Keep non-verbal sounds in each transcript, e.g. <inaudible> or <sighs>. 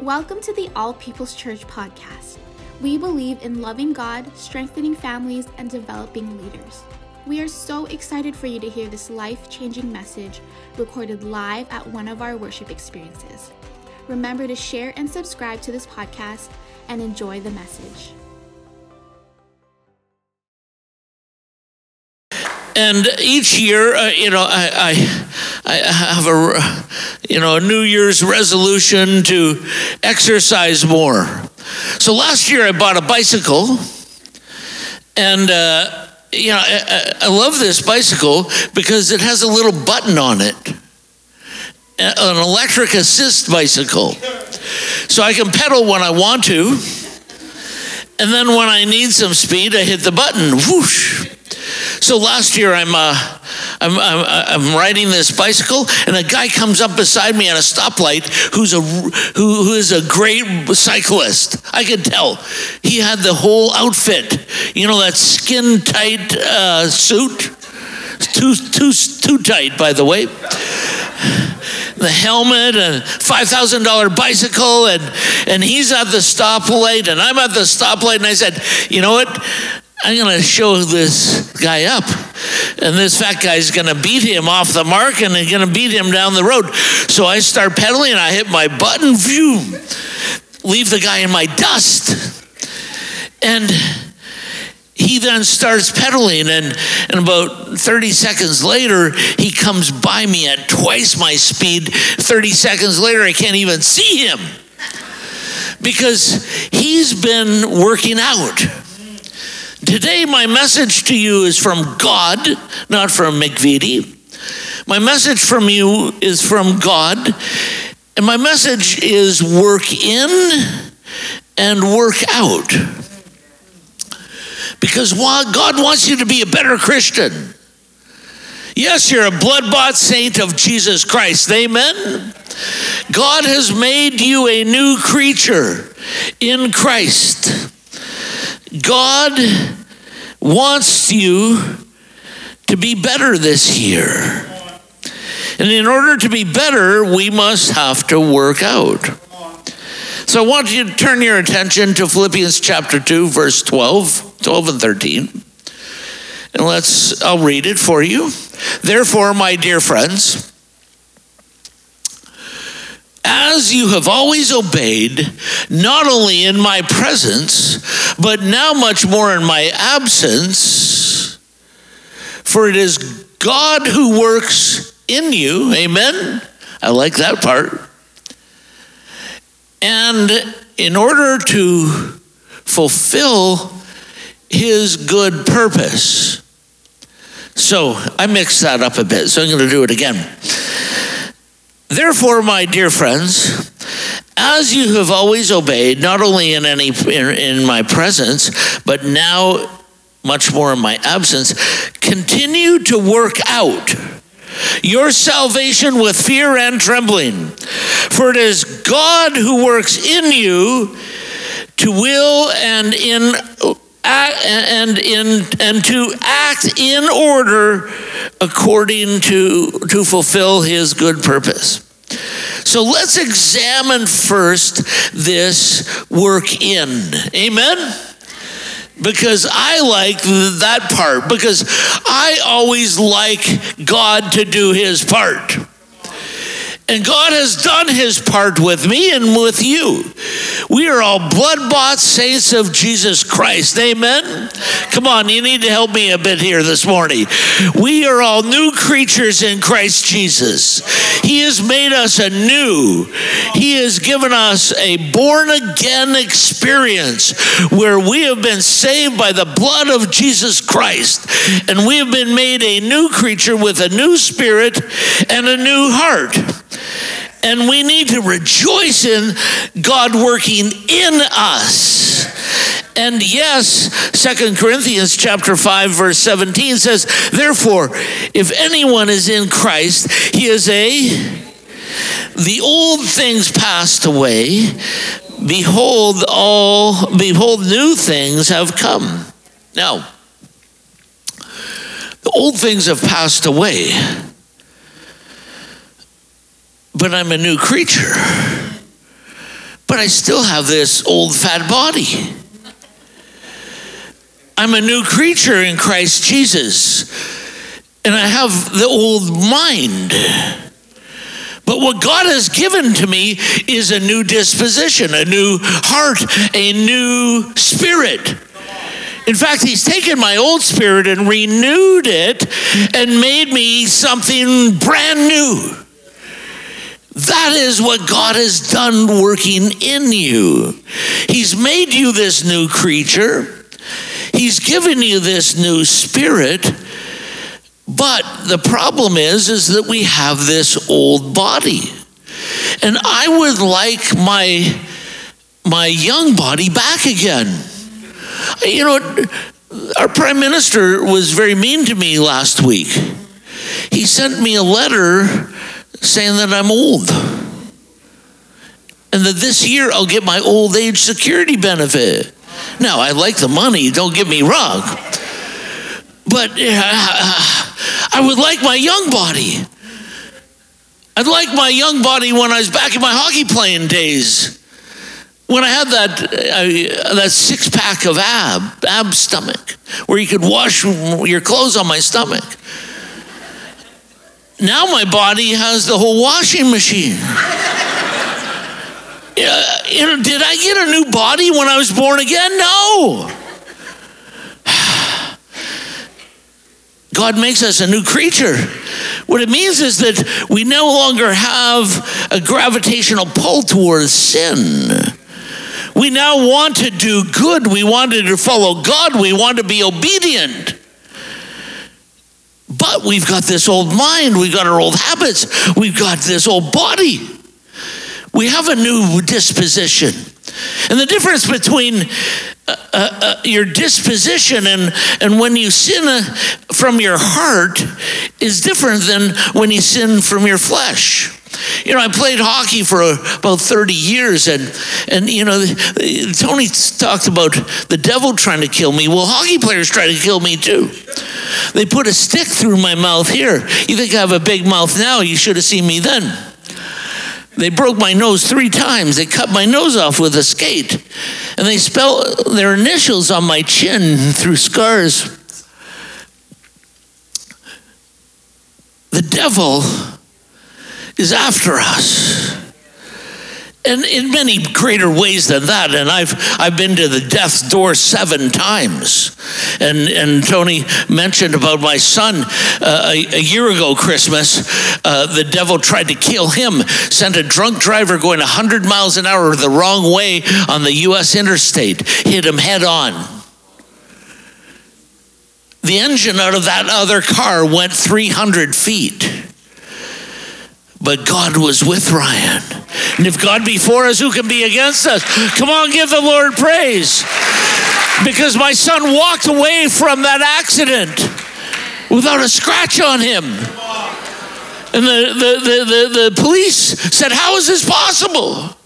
Welcome to the All People's Church podcast. We believe in loving God, strengthening families, and developing leaders. We are so excited for you to hear this life changing message recorded live at one of our worship experiences. Remember to share and subscribe to this podcast and enjoy the message. And each year, uh, you know, I, I, I have a, you know, a New Year's resolution to exercise more. So last year I bought a bicycle, and uh, you know, I, I love this bicycle because it has a little button on it, an electric assist bicycle, so I can pedal when I want to, and then when I need some speed, I hit the button, whoosh so last year, I'm, uh, I'm, I'm, I'm, riding this bicycle, and a guy comes up beside me at a stoplight who's a, who, who is a great cyclist. I could tell. He had the whole outfit, you know, that skin tight uh, suit. Too, too, too tight, by the way the helmet and $5,000 bicycle and, and he's at the stoplight and I'm at the stoplight and I said, you know what? I'm going to show this guy up. And this fat guy's going to beat him off the mark and he's going to beat him down the road. So I start pedaling, and I hit my button, phew, leave the guy in my dust. And he then starts pedaling, and, and about 30 seconds later, he comes by me at twice my speed. 30 seconds later, I can't even see him because he's been working out. Today, my message to you is from God, not from McVety. My message from you is from God, and my message is work in and work out. Because God wants you to be a better Christian. Yes, you're a blood bought saint of Jesus Christ. Amen. God has made you a new creature in Christ. God wants you to be better this year. And in order to be better, we must have to work out. So I want you to turn your attention to Philippians chapter 2, verse 12, 12 and 13. And let's, I'll read it for you. Therefore, my dear friends, as you have always obeyed, not only in my presence, but now much more in my absence. For it is God who works in you. Amen. I like that part. And in order to fulfill his good purpose. So I mixed that up a bit, so I'm going to do it again. Therefore, my dear friends, as you have always obeyed, not only in any in, in my presence, but now much more in my absence, continue to work out your salvation with fear and trembling. For it is God who works in you to will and in and in and to act in order according to to fulfill his good purpose. So let's examine first this work in. Amen because I like that part because I always like God to do his part. And God has done his part with me and with you. We are all blood bought saints of Jesus Christ. Amen. Come on, you need to help me a bit here this morning. We are all new creatures in Christ Jesus. He has made us anew. He has given us a born again experience where we have been saved by the blood of Jesus Christ. And we have been made a new creature with a new spirit and a new heart and we need to rejoice in God working in us. And yes, Second Corinthians chapter 5 verse 17 says, "Therefore, if anyone is in Christ, he is a the old things passed away, behold all behold new things have come." Now, the old things have passed away but I'm a new creature. but I still have this old fat body. I'm a new creature in Christ Jesus, and I have the old mind. But what God has given to me is a new disposition, a new heart, a new spirit. In fact, He's taken my old spirit and renewed it and made me something brand new. That is what God has done working in you. He's made you this new creature. He's given you this new spirit. But the problem is is that we have this old body. And I would like my my young body back again. You know, our prime minister was very mean to me last week. He sent me a letter saying that I'm old. And that this year I'll get my old age security benefit. Now, I like the money, don't get me wrong. But uh, <sighs> I would like my young body. I'd like my young body when I was back in my hockey playing days. When I had that, uh, that six pack of ab, ab stomach, where you could wash your clothes on my stomach. Now my body has the whole washing machine. Yeah, you know, did I get a new body when I was born again? No. <sighs> God makes us a new creature. What it means is that we no longer have a gravitational pull towards sin. We now want to do good. We wanted to follow God. We want to be obedient. But we've got this old mind, we've got our old habits, we've got this old body. We have a new disposition. And the difference between uh, uh, uh, your disposition and, and when you sin uh, from your heart is different than when you sin from your flesh. You know, I played hockey for about 30 years, and, and you know, Tony talked about the devil trying to kill me. Well, hockey players try to kill me too. They put a stick through my mouth here. You think I have a big mouth now? You should have seen me then. They broke my nose three times. They cut my nose off with a skate. And they spelled their initials on my chin through scars. The devil is after us. And in many greater ways than that. And I've, I've been to the death door seven times. And, and Tony mentioned about my son uh, a, a, year ago, Christmas. Uh, the devil tried to kill him, sent a drunk driver going 100 miles an hour the wrong way on the U.S. interstate, hit him head on. The engine out of that other car went 300 feet. But God was with Ryan. And if God be for us, who can be against us? Come on, give the Lord praise. Because my son walked away from that accident without a scratch on him. And the, the, the, the, the police said, How is this possible?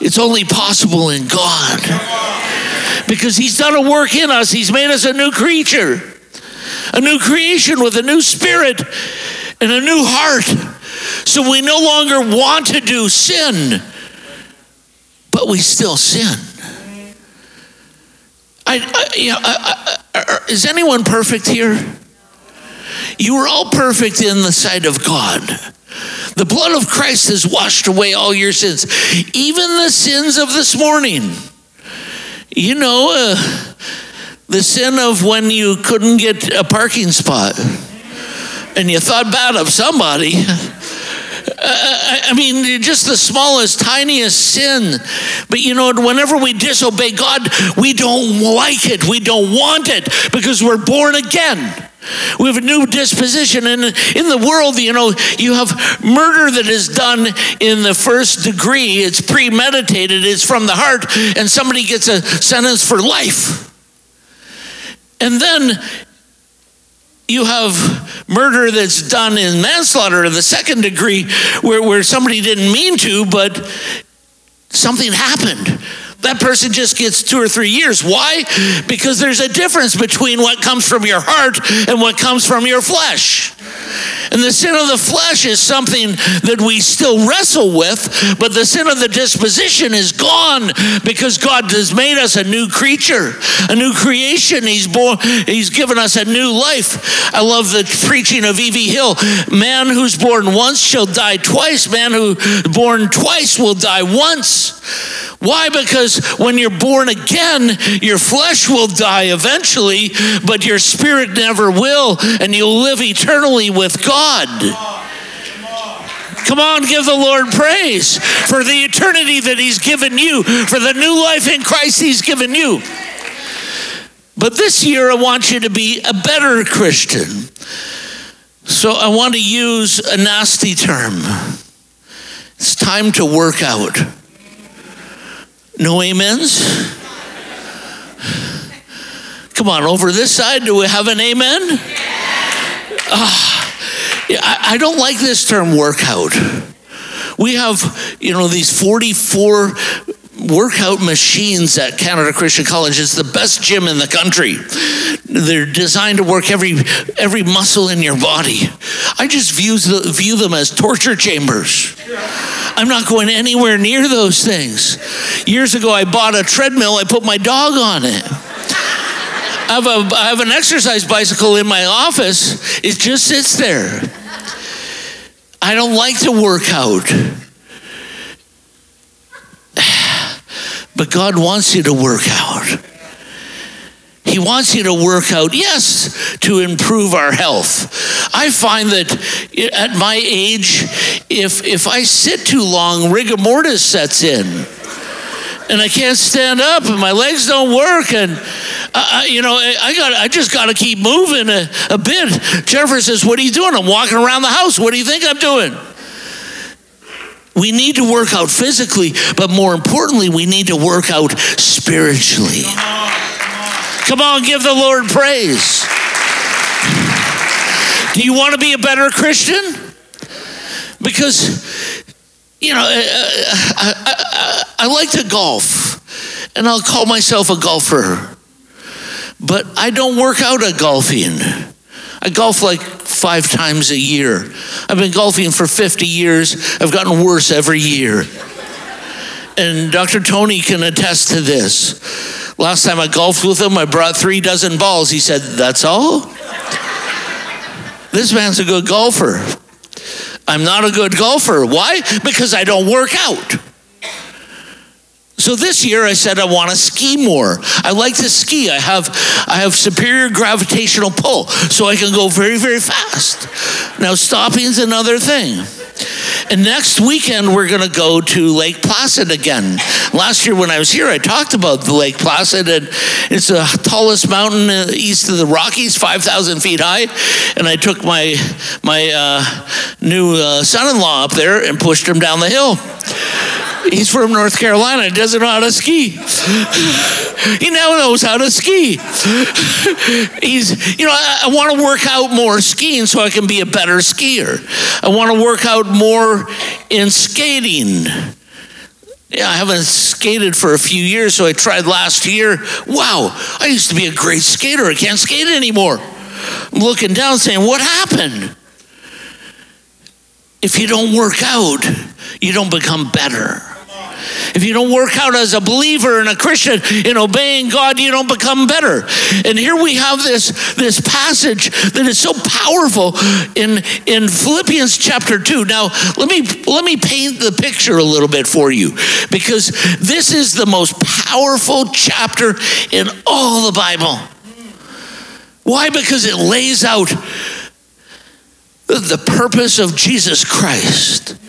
It's only possible in God. Because He's done a work in us, He's made us a new creature, a new creation with a new spirit and a new heart. So we no longer want to do sin, but we still sin. I, I, you know, I, is anyone perfect here? You are all perfect in the sight of God. The blood of Christ has washed away all your sins, even the sins of this morning. You know, uh, the sin of when you couldn't get a parking spot and you thought bad of somebody. <laughs> I mean, just the smallest, tiniest sin. But you know, whenever we disobey God, we don't like it. We don't want it because we're born again. We have a new disposition. And in the world, you know, you have murder that is done in the first degree, it's premeditated, it's from the heart, and somebody gets a sentence for life. And then you have murder that's done in manslaughter of the second degree where, where somebody didn't mean to, but something happened. That person just gets two or three years. Why? Because there's a difference between what comes from your heart and what comes from your flesh. And the sin of the flesh is something that we still wrestle with, but the sin of the disposition is gone because God has made us a new creature, a new creation. He's born, He's given us a new life. I love the preaching of E.V. Hill. Man who's born once shall die twice. Man who born twice will die once. Why? Because when you're born again, your flesh will die eventually, but your spirit never will, and you'll live eternally with God. Come on, give the Lord praise for the eternity that He's given you, for the new life in Christ He's given you. But this year, I want you to be a better Christian. So I want to use a nasty term. It's time to work out. No amens? Come on, over this side, do we have an amen? Uh, I, I don't like this term workout. We have, you know, these 44 workout machines at Canada Christian College. It's the best gym in the country. They're designed to work every every muscle in your body. I just view, view them as torture chambers. I'm not going anywhere near those things. Years ago, I bought a treadmill. I put my dog on it. I have, a, I have an exercise bicycle in my office. It just sits there. I don't like to work out. But God wants you to work out. He wants you to work out, yes, to improve our health. I find that at my age, if, if I sit too long, rigor mortis sets in. And I can't stand up, and my legs don't work, and uh, you know I got I just got to keep moving a, a bit. Jennifer says, "What are you doing?" I'm walking around the house. What do you think I'm doing? We need to work out physically, but more importantly, we need to work out spiritually. Come on, give the Lord praise. Do you want to be a better Christian? Because, you know, I, I, I, I like to golf, and I'll call myself a golfer, but I don't work out at golfing. I golf like five times a year. I've been golfing for 50 years. I've gotten worse every year. And Dr. Tony can attest to this. Last time I golfed with him, I brought three dozen balls. He said, That's all? this man's a good golfer. I'm not a good golfer. Why? Because I don't work out. So this year I said I want to ski more. I like to ski. I have I have superior gravitational pull, so I can go very very fast. Now stopping is another thing. And next weekend we're going to go to Lake Placid again. Last year when I was here, I talked about the Lake Placid, and it's the tallest mountain east of the Rockies, five thousand feet high. And I took my my uh, new uh, son-in-law up there and pushed him down the hill. He's from North Carolina. Doesn't know how to ski. He now knows how to ski. He's, you know, I, I want to work out more skiing so I can be a better skier. I want to work out more in skating. Yeah, I haven't skated for a few years, so I tried last year. Wow, I used to be a great skater. I can't skate anymore. I'm looking down saying, What happened? If you don't work out, you don't become better. If you don't work out as a believer and a Christian in obeying God, you don't become better. And here we have this, this passage that is so powerful in, in Philippians chapter 2. Now, let me let me paint the picture a little bit for you because this is the most powerful chapter in all the Bible. Why? Because it lays out the purpose of Jesus Christ.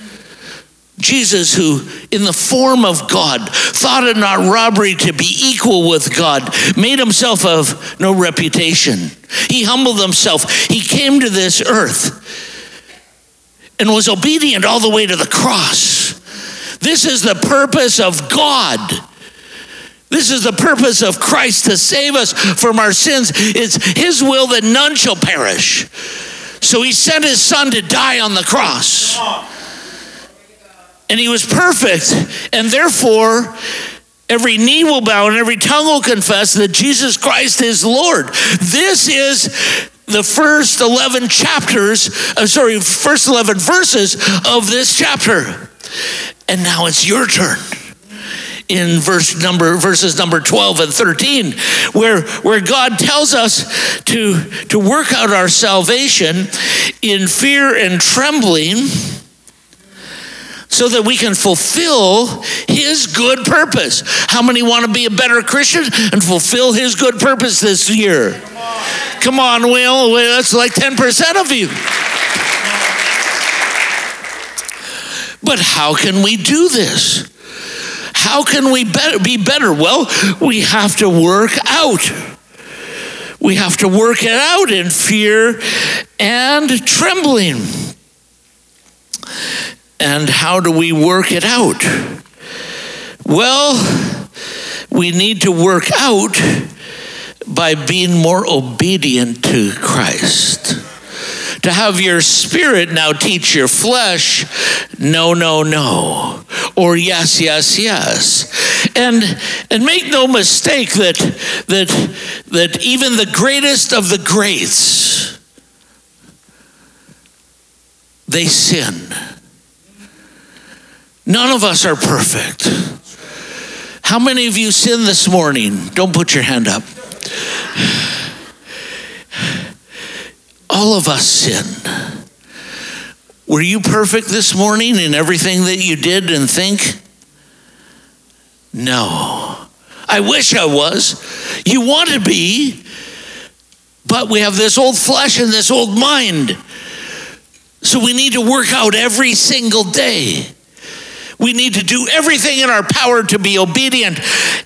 Jesus, who in the form of God thought it not robbery to be equal with God, made himself of no reputation. He humbled himself. He came to this earth and was obedient all the way to the cross. This is the purpose of God. This is the purpose of Christ to save us from our sins. It's his will that none shall perish. So he sent his son to die on the cross and he was perfect. And therefore, every knee will bow and every tongue will confess that Jesus Christ is Lord. This is the first 11 chapters, uh, sorry, first 11 verses of this chapter. And now it's your turn in verse number verses number 12 and 13 where where God tells us to to work out our salvation in fear and trembling so that we can fulfill his good purpose. How many want to be a better Christian and fulfill his good purpose this year? Come on, Will. That's like 10% of you. But how can we do this? How can we be better? Well, we have to work out. We have to work it out in fear and trembling. And how do we work it out? Well, we need to work out by being more obedient to Christ. To have your spirit now teach your flesh, no, no, no, or yes, yes, yes. And and make no mistake that that that even the greatest of the greats they sin. None of us are perfect. How many of you sin this morning? Don't put your hand up. All of us sin. Were you perfect this morning in everything that you did and think? No. I wish I was. You want to be, but we have this old flesh and this old mind. So we need to work out every single day. We need to do everything in our power to be obedient.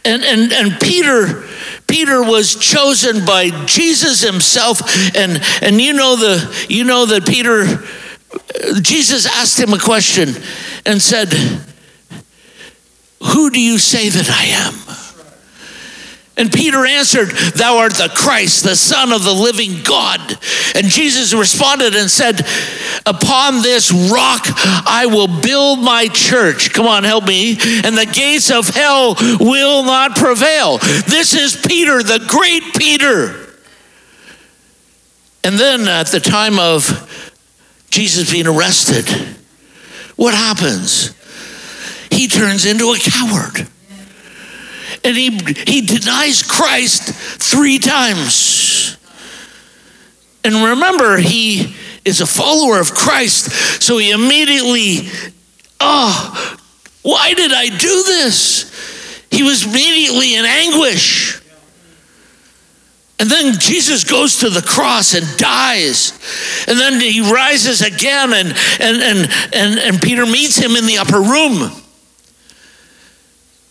And, and, and Peter, Peter was chosen by Jesus himself. And, and you know the, you know that Peter, Jesus asked him a question and said, who do you say that I am? And Peter answered, Thou art the Christ, the Son of the living God. And Jesus responded and said, Upon this rock I will build my church. Come on, help me. And the gates of hell will not prevail. This is Peter, the great Peter. And then at the time of Jesus being arrested, what happens? He turns into a coward and he, he denies Christ three times. And remember, he is a follower of Christ, so he immediately, oh, why did I do this? He was immediately in anguish. And then Jesus goes to the cross and dies. And then he rises again, and, and, and, and, and Peter meets him in the upper room.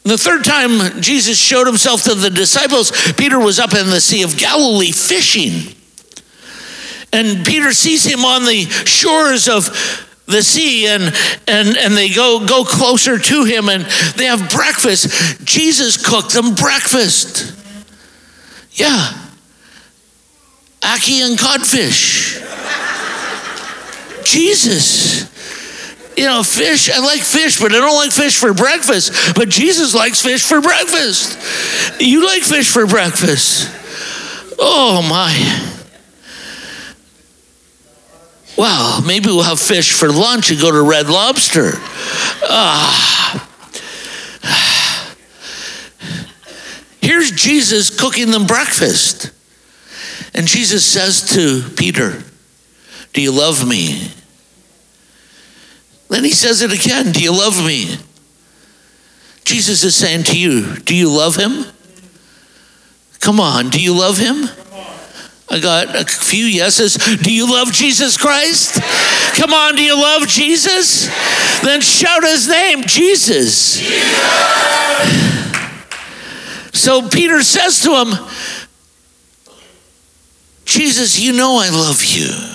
The third time Jesus showed himself to the disciples, Peter was up in the Sea of Galilee fishing. And Peter sees him on the shores of the sea and and and they go go closer to him and they have breakfast. Jesus cooked them breakfast. Yeah. Ackee and codfish. Jesus you know, fish, I like fish, but I don't like fish for breakfast. But Jesus likes fish for breakfast. You like fish for breakfast. Oh, my. Well, maybe we'll have fish for lunch and go to Red Lobster. Ah. Here's Jesus cooking them breakfast. And Jesus says to Peter, Do you love me? Then he says it again Do you love me? Jesus is saying to you, Do you love him? Come on, do you love him? I got a few yeses. Do you love Jesus Christ? Come on, do you love Jesus? Then shout his name, Jesus. So Peter says to him, Jesus, you know I love you.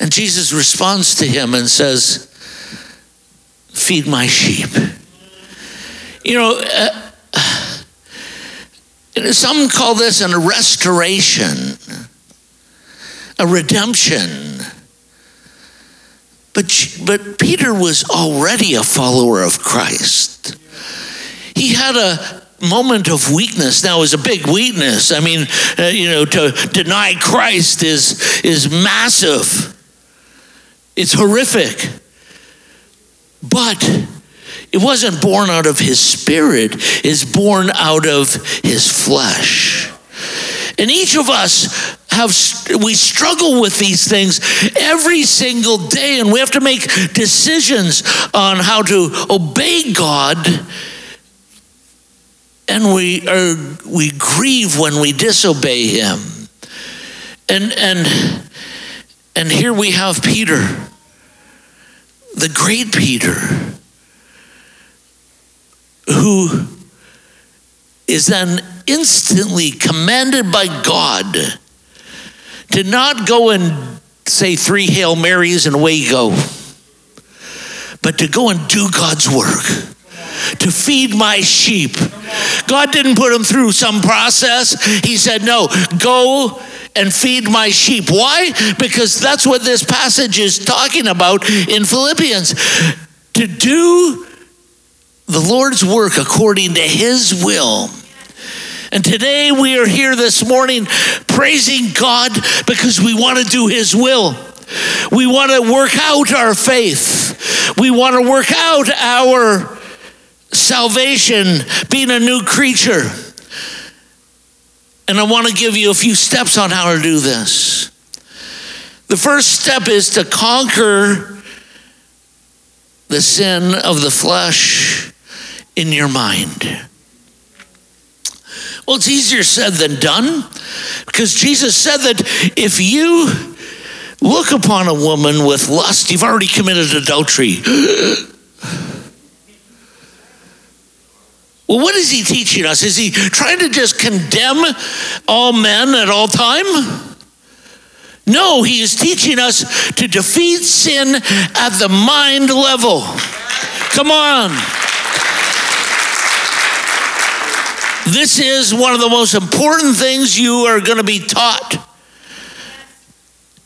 And Jesus responds to him and says, Feed my sheep. You know, uh, some call this a restoration, a redemption. But, but Peter was already a follower of Christ. He had a, moment of weakness now is a big weakness. I mean, uh, you know, to deny Christ is is massive. It's horrific. But it wasn't born out of his spirit, it's born out of his flesh. And each of us have we struggle with these things every single day and we have to make decisions on how to obey God and we are we grieve when we disobey him. And and and here we have Peter, the great Peter, who is then instantly commanded by God to not go and say three Hail Marys and away you go, but to go and do God's work to feed my sheep. God didn't put him through some process. He said, No, go and feed my sheep. Why? Because that's what this passage is talking about in Philippians. To do the Lord's work according to his will. And today we are here this morning praising God because we want to do his will. We want to work out our faith. We want to work out our salvation, being a new creature. And I want to give you a few steps on how to do this. The first step is to conquer the sin of the flesh in your mind. Well, it's easier said than done because Jesus said that if you look upon a woman with lust, you've already committed adultery. <gasps> Well, what is he teaching us? Is he trying to just condemn all men at all time? No, he is teaching us to defeat sin at the mind level. Come on. This is one of the most important things you are going to be taught.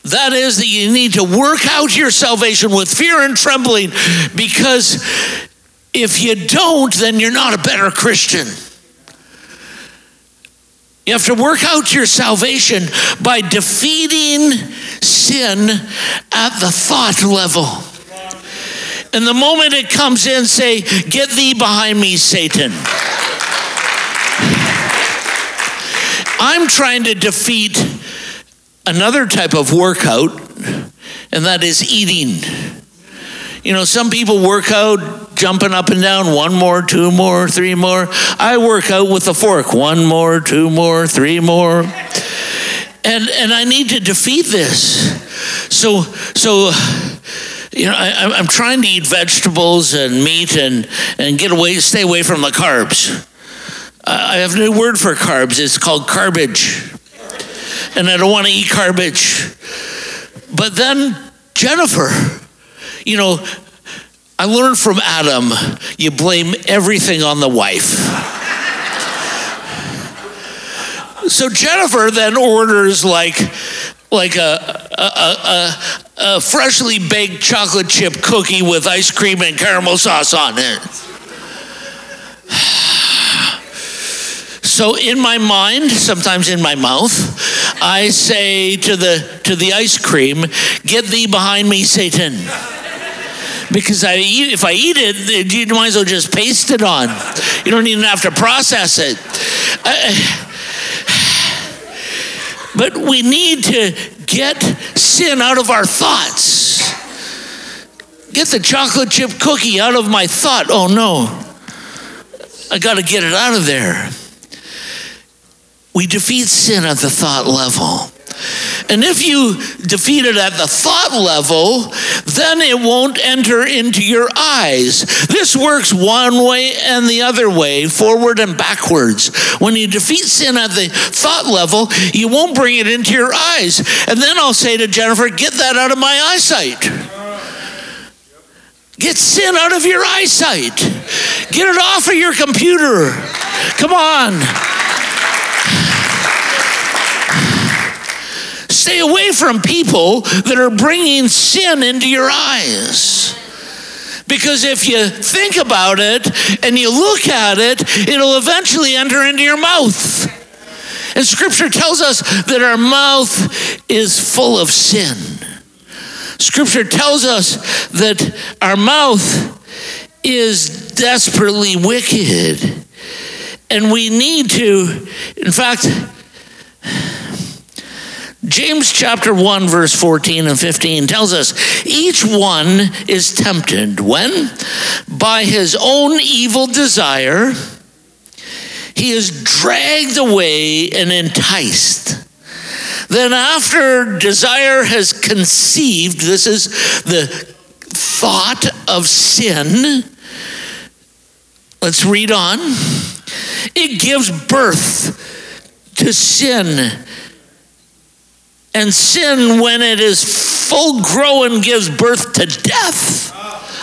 That is, that you need to work out your salvation with fear and trembling because if you don't, then you're not a better Christian. You have to work out your salvation by defeating sin at the thought level. And the moment it comes in, say, Get thee behind me, Satan. I'm trying to defeat another type of workout, and that is eating. You know, some people work out jumping up and down, one more, two more, three more. I work out with a fork, one more, two more, three more. And, and I need to defeat this. So, so you know, I, am trying to eat vegetables and meat and, and get away, stay away from the carbs. I have a new word for carbs. It's called garbage. And I don't want to eat garbage. But then Jennifer, you know, I learned from Adam, you blame everything on the wife. so Jennifer then orders like like a, a, a, a, freshly baked chocolate chip cookie with ice cream and caramel sauce on it. So in my mind, sometimes in my mouth, I say to the to the ice cream, "Get thee behind me, Satan." Because I eat, if I eat it, you might as well just paste it on. You don't even have to process it. Uh, <sighs> but we need to get sin out of our thoughts. Get the chocolate chip cookie out of my thought. Oh no, I got to get it out of there. We defeat sin at the thought level. And if you defeat it at the thought level, then it won't enter into your eyes. This works one way and the other way, forward and backwards. When you defeat sin at the thought level, you won't bring it into your eyes. And then I'll say to Jennifer, get that out of my eyesight. Get sin out of your eyesight. Get it off of your computer. Come on. Stay away from people that are bringing sin into your eyes. Because if you think about it and you look at it, it'll eventually enter into your mouth. And scripture tells us that our mouth is full of sin. Scripture tells us that our mouth is desperately wicked. And we need to, in fact, James chapter 1, verse 14 and 15 tells us each one is tempted when, by his own evil desire, he is dragged away and enticed. Then, after desire has conceived, this is the thought of sin. Let's read on. It gives birth to sin. And sin, when it is full grown, gives birth to death.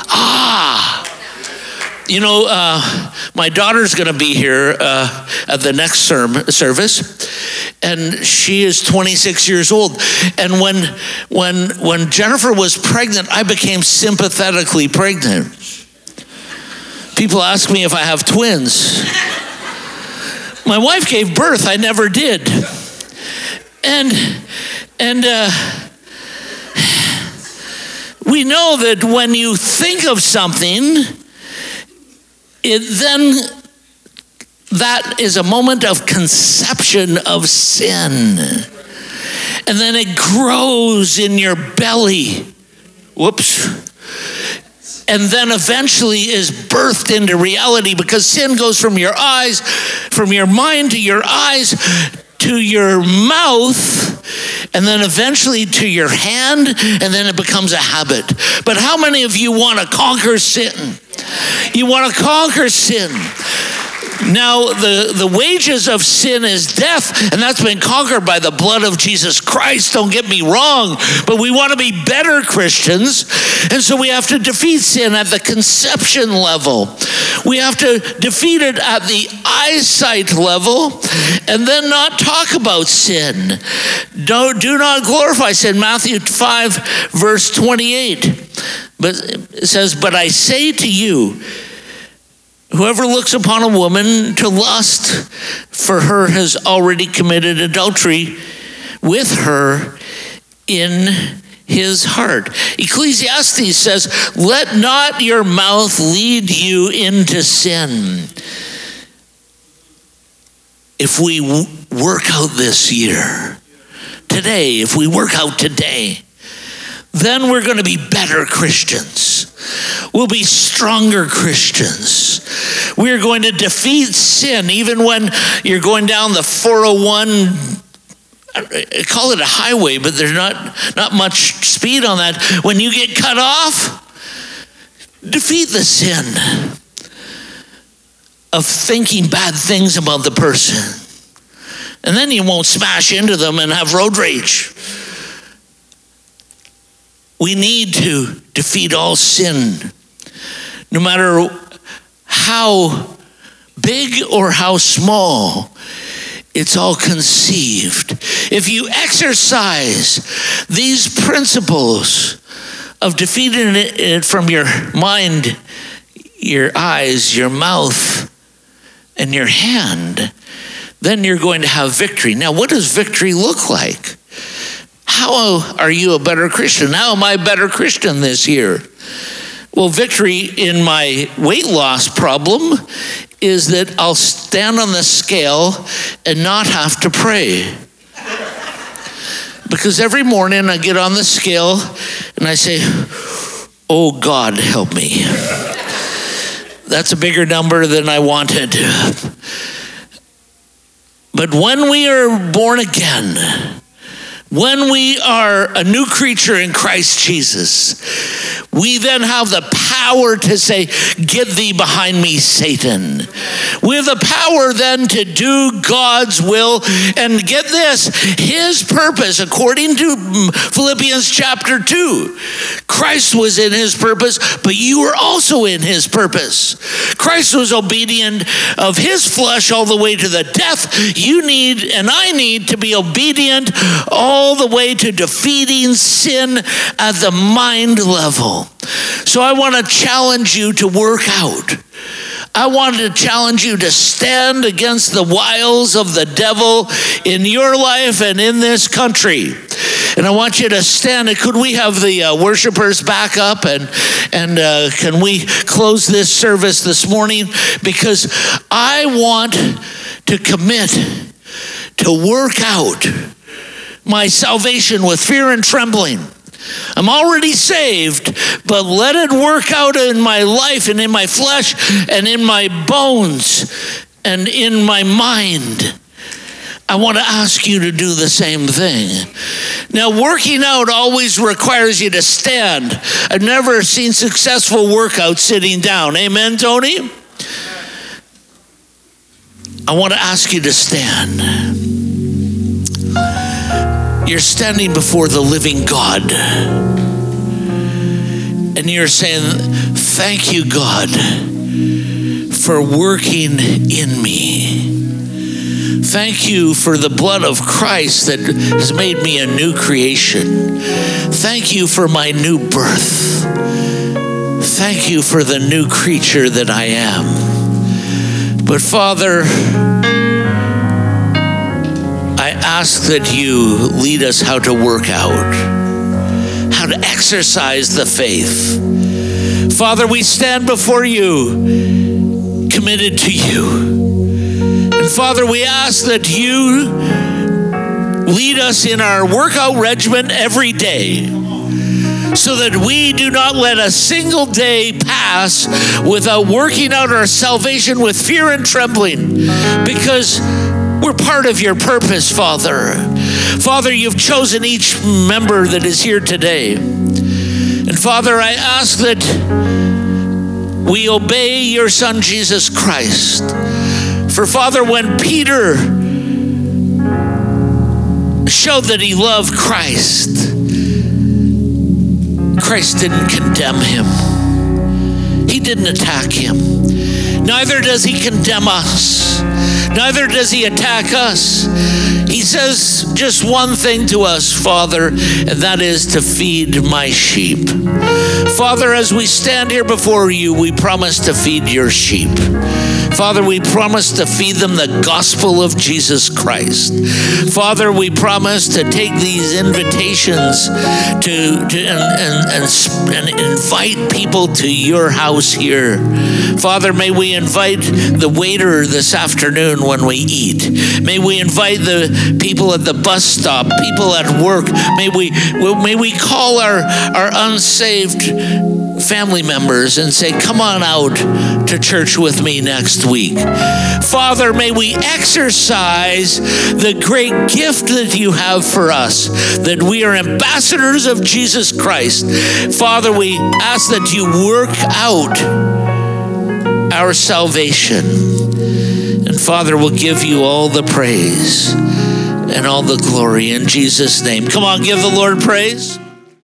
Ah. You know, uh, my daughter's going to be here uh, at the next serm- service, and she is 26 years old. And when when when Jennifer was pregnant, I became sympathetically pregnant. People ask me if I have twins. My wife gave birth; I never did. And and. Uh, we know that when you think of something, it then that is a moment of conception of sin. And then it grows in your belly. Whoops. And then eventually is birthed into reality because sin goes from your eyes, from your mind to your eyes to your mouth and then eventually to your hand and then it becomes a habit. But how many of you want to conquer sin? You want to conquer sin. Now, the, the wages of sin is death, and that's been conquered by the blood of Jesus Christ. Don't get me wrong, but we want to be better Christians, and so we have to defeat sin at the conception level. We have to defeat it at the eyesight level, and then not talk about sin. Don't, do not glorify sin. Matthew 5, verse 28. But it says, But I say to you, Whoever looks upon a woman to lust for her has already committed adultery with her in his heart. Ecclesiastes says, Let not your mouth lead you into sin. If we work out this year, today, if we work out today, then we're going to be better Christians. We'll be stronger Christians. We're going to defeat sin even when you're going down the 401 I call it a highway, but there's not, not much speed on that. When you get cut off, defeat the sin of thinking bad things about the person. And then you won't smash into them and have road rage. We need to defeat all sin, no matter how big or how small. It's all conceived. If you exercise these principles of defeating it from your mind, your eyes, your mouth, and your hand, then you're going to have victory. Now, what does victory look like? How are you a better Christian? How am I a better Christian this year? Well, victory in my weight loss problem is that I'll stand on the scale and not have to pray. Because every morning I get on the scale and I say, Oh God, help me. That's a bigger number than I wanted. But when we are born again, when we are a new creature in Christ Jesus, we then have the power to say, Get thee behind me, Satan. We have the power then to do God's will and get this, his purpose, according to Philippians chapter 2. Christ was in his purpose, but you were also in his purpose. Christ was obedient of his flesh all the way to the death. You need, and I need, to be obedient all all the way to defeating sin at the mind level. So I want to challenge you to work out. I want to challenge you to stand against the wiles of the devil in your life and in this country. And I want you to stand. Could we have the uh, worshipers back up and and uh, can we close this service this morning? Because I want to commit to work out my salvation with fear and trembling. I'm already saved, but let it work out in my life and in my flesh and in my bones and in my mind. I want to ask you to do the same thing. Now, working out always requires you to stand. I've never seen successful workout sitting down. Amen, Tony? I want to ask you to stand. You're standing before the living God. And you're saying, Thank you, God, for working in me. Thank you for the blood of Christ that has made me a new creation. Thank you for my new birth. Thank you for the new creature that I am. But Father, I ask that you lead us how to work out, how to exercise the faith. Father, we stand before you committed to you. And Father, we ask that you lead us in our workout regimen every day so that we do not let a single day pass without working out our salvation with fear and trembling because we're part of your purpose, Father. Father, you've chosen each member that is here today. And Father, I ask that we obey your Son, Jesus Christ. For Father, when Peter showed that he loved Christ, Christ didn't condemn him, he didn't attack him. Neither does he condemn us neither does he attack us. He says just one thing to us, Father, and that is to feed my sheep. Father, as we stand here before you, we promise to feed your sheep. Father, we promise to feed them the gospel of Jesus Christ. Father, we promise to take these invitations to, to and, and, and, and invite people to your house here. Father, may we invite the waiter this afternoon when we eat. May we invite the people at the bus stop, people at work. May we, may we call our, our unsaved family members and say, Come on out to church with me next week. Father, may we exercise the great gift that you have for us, that we are ambassadors of Jesus Christ. Father, we ask that you work out our salvation. And Father, we'll give you all the praise and all the glory in Jesus' name. Come on, give the Lord praise.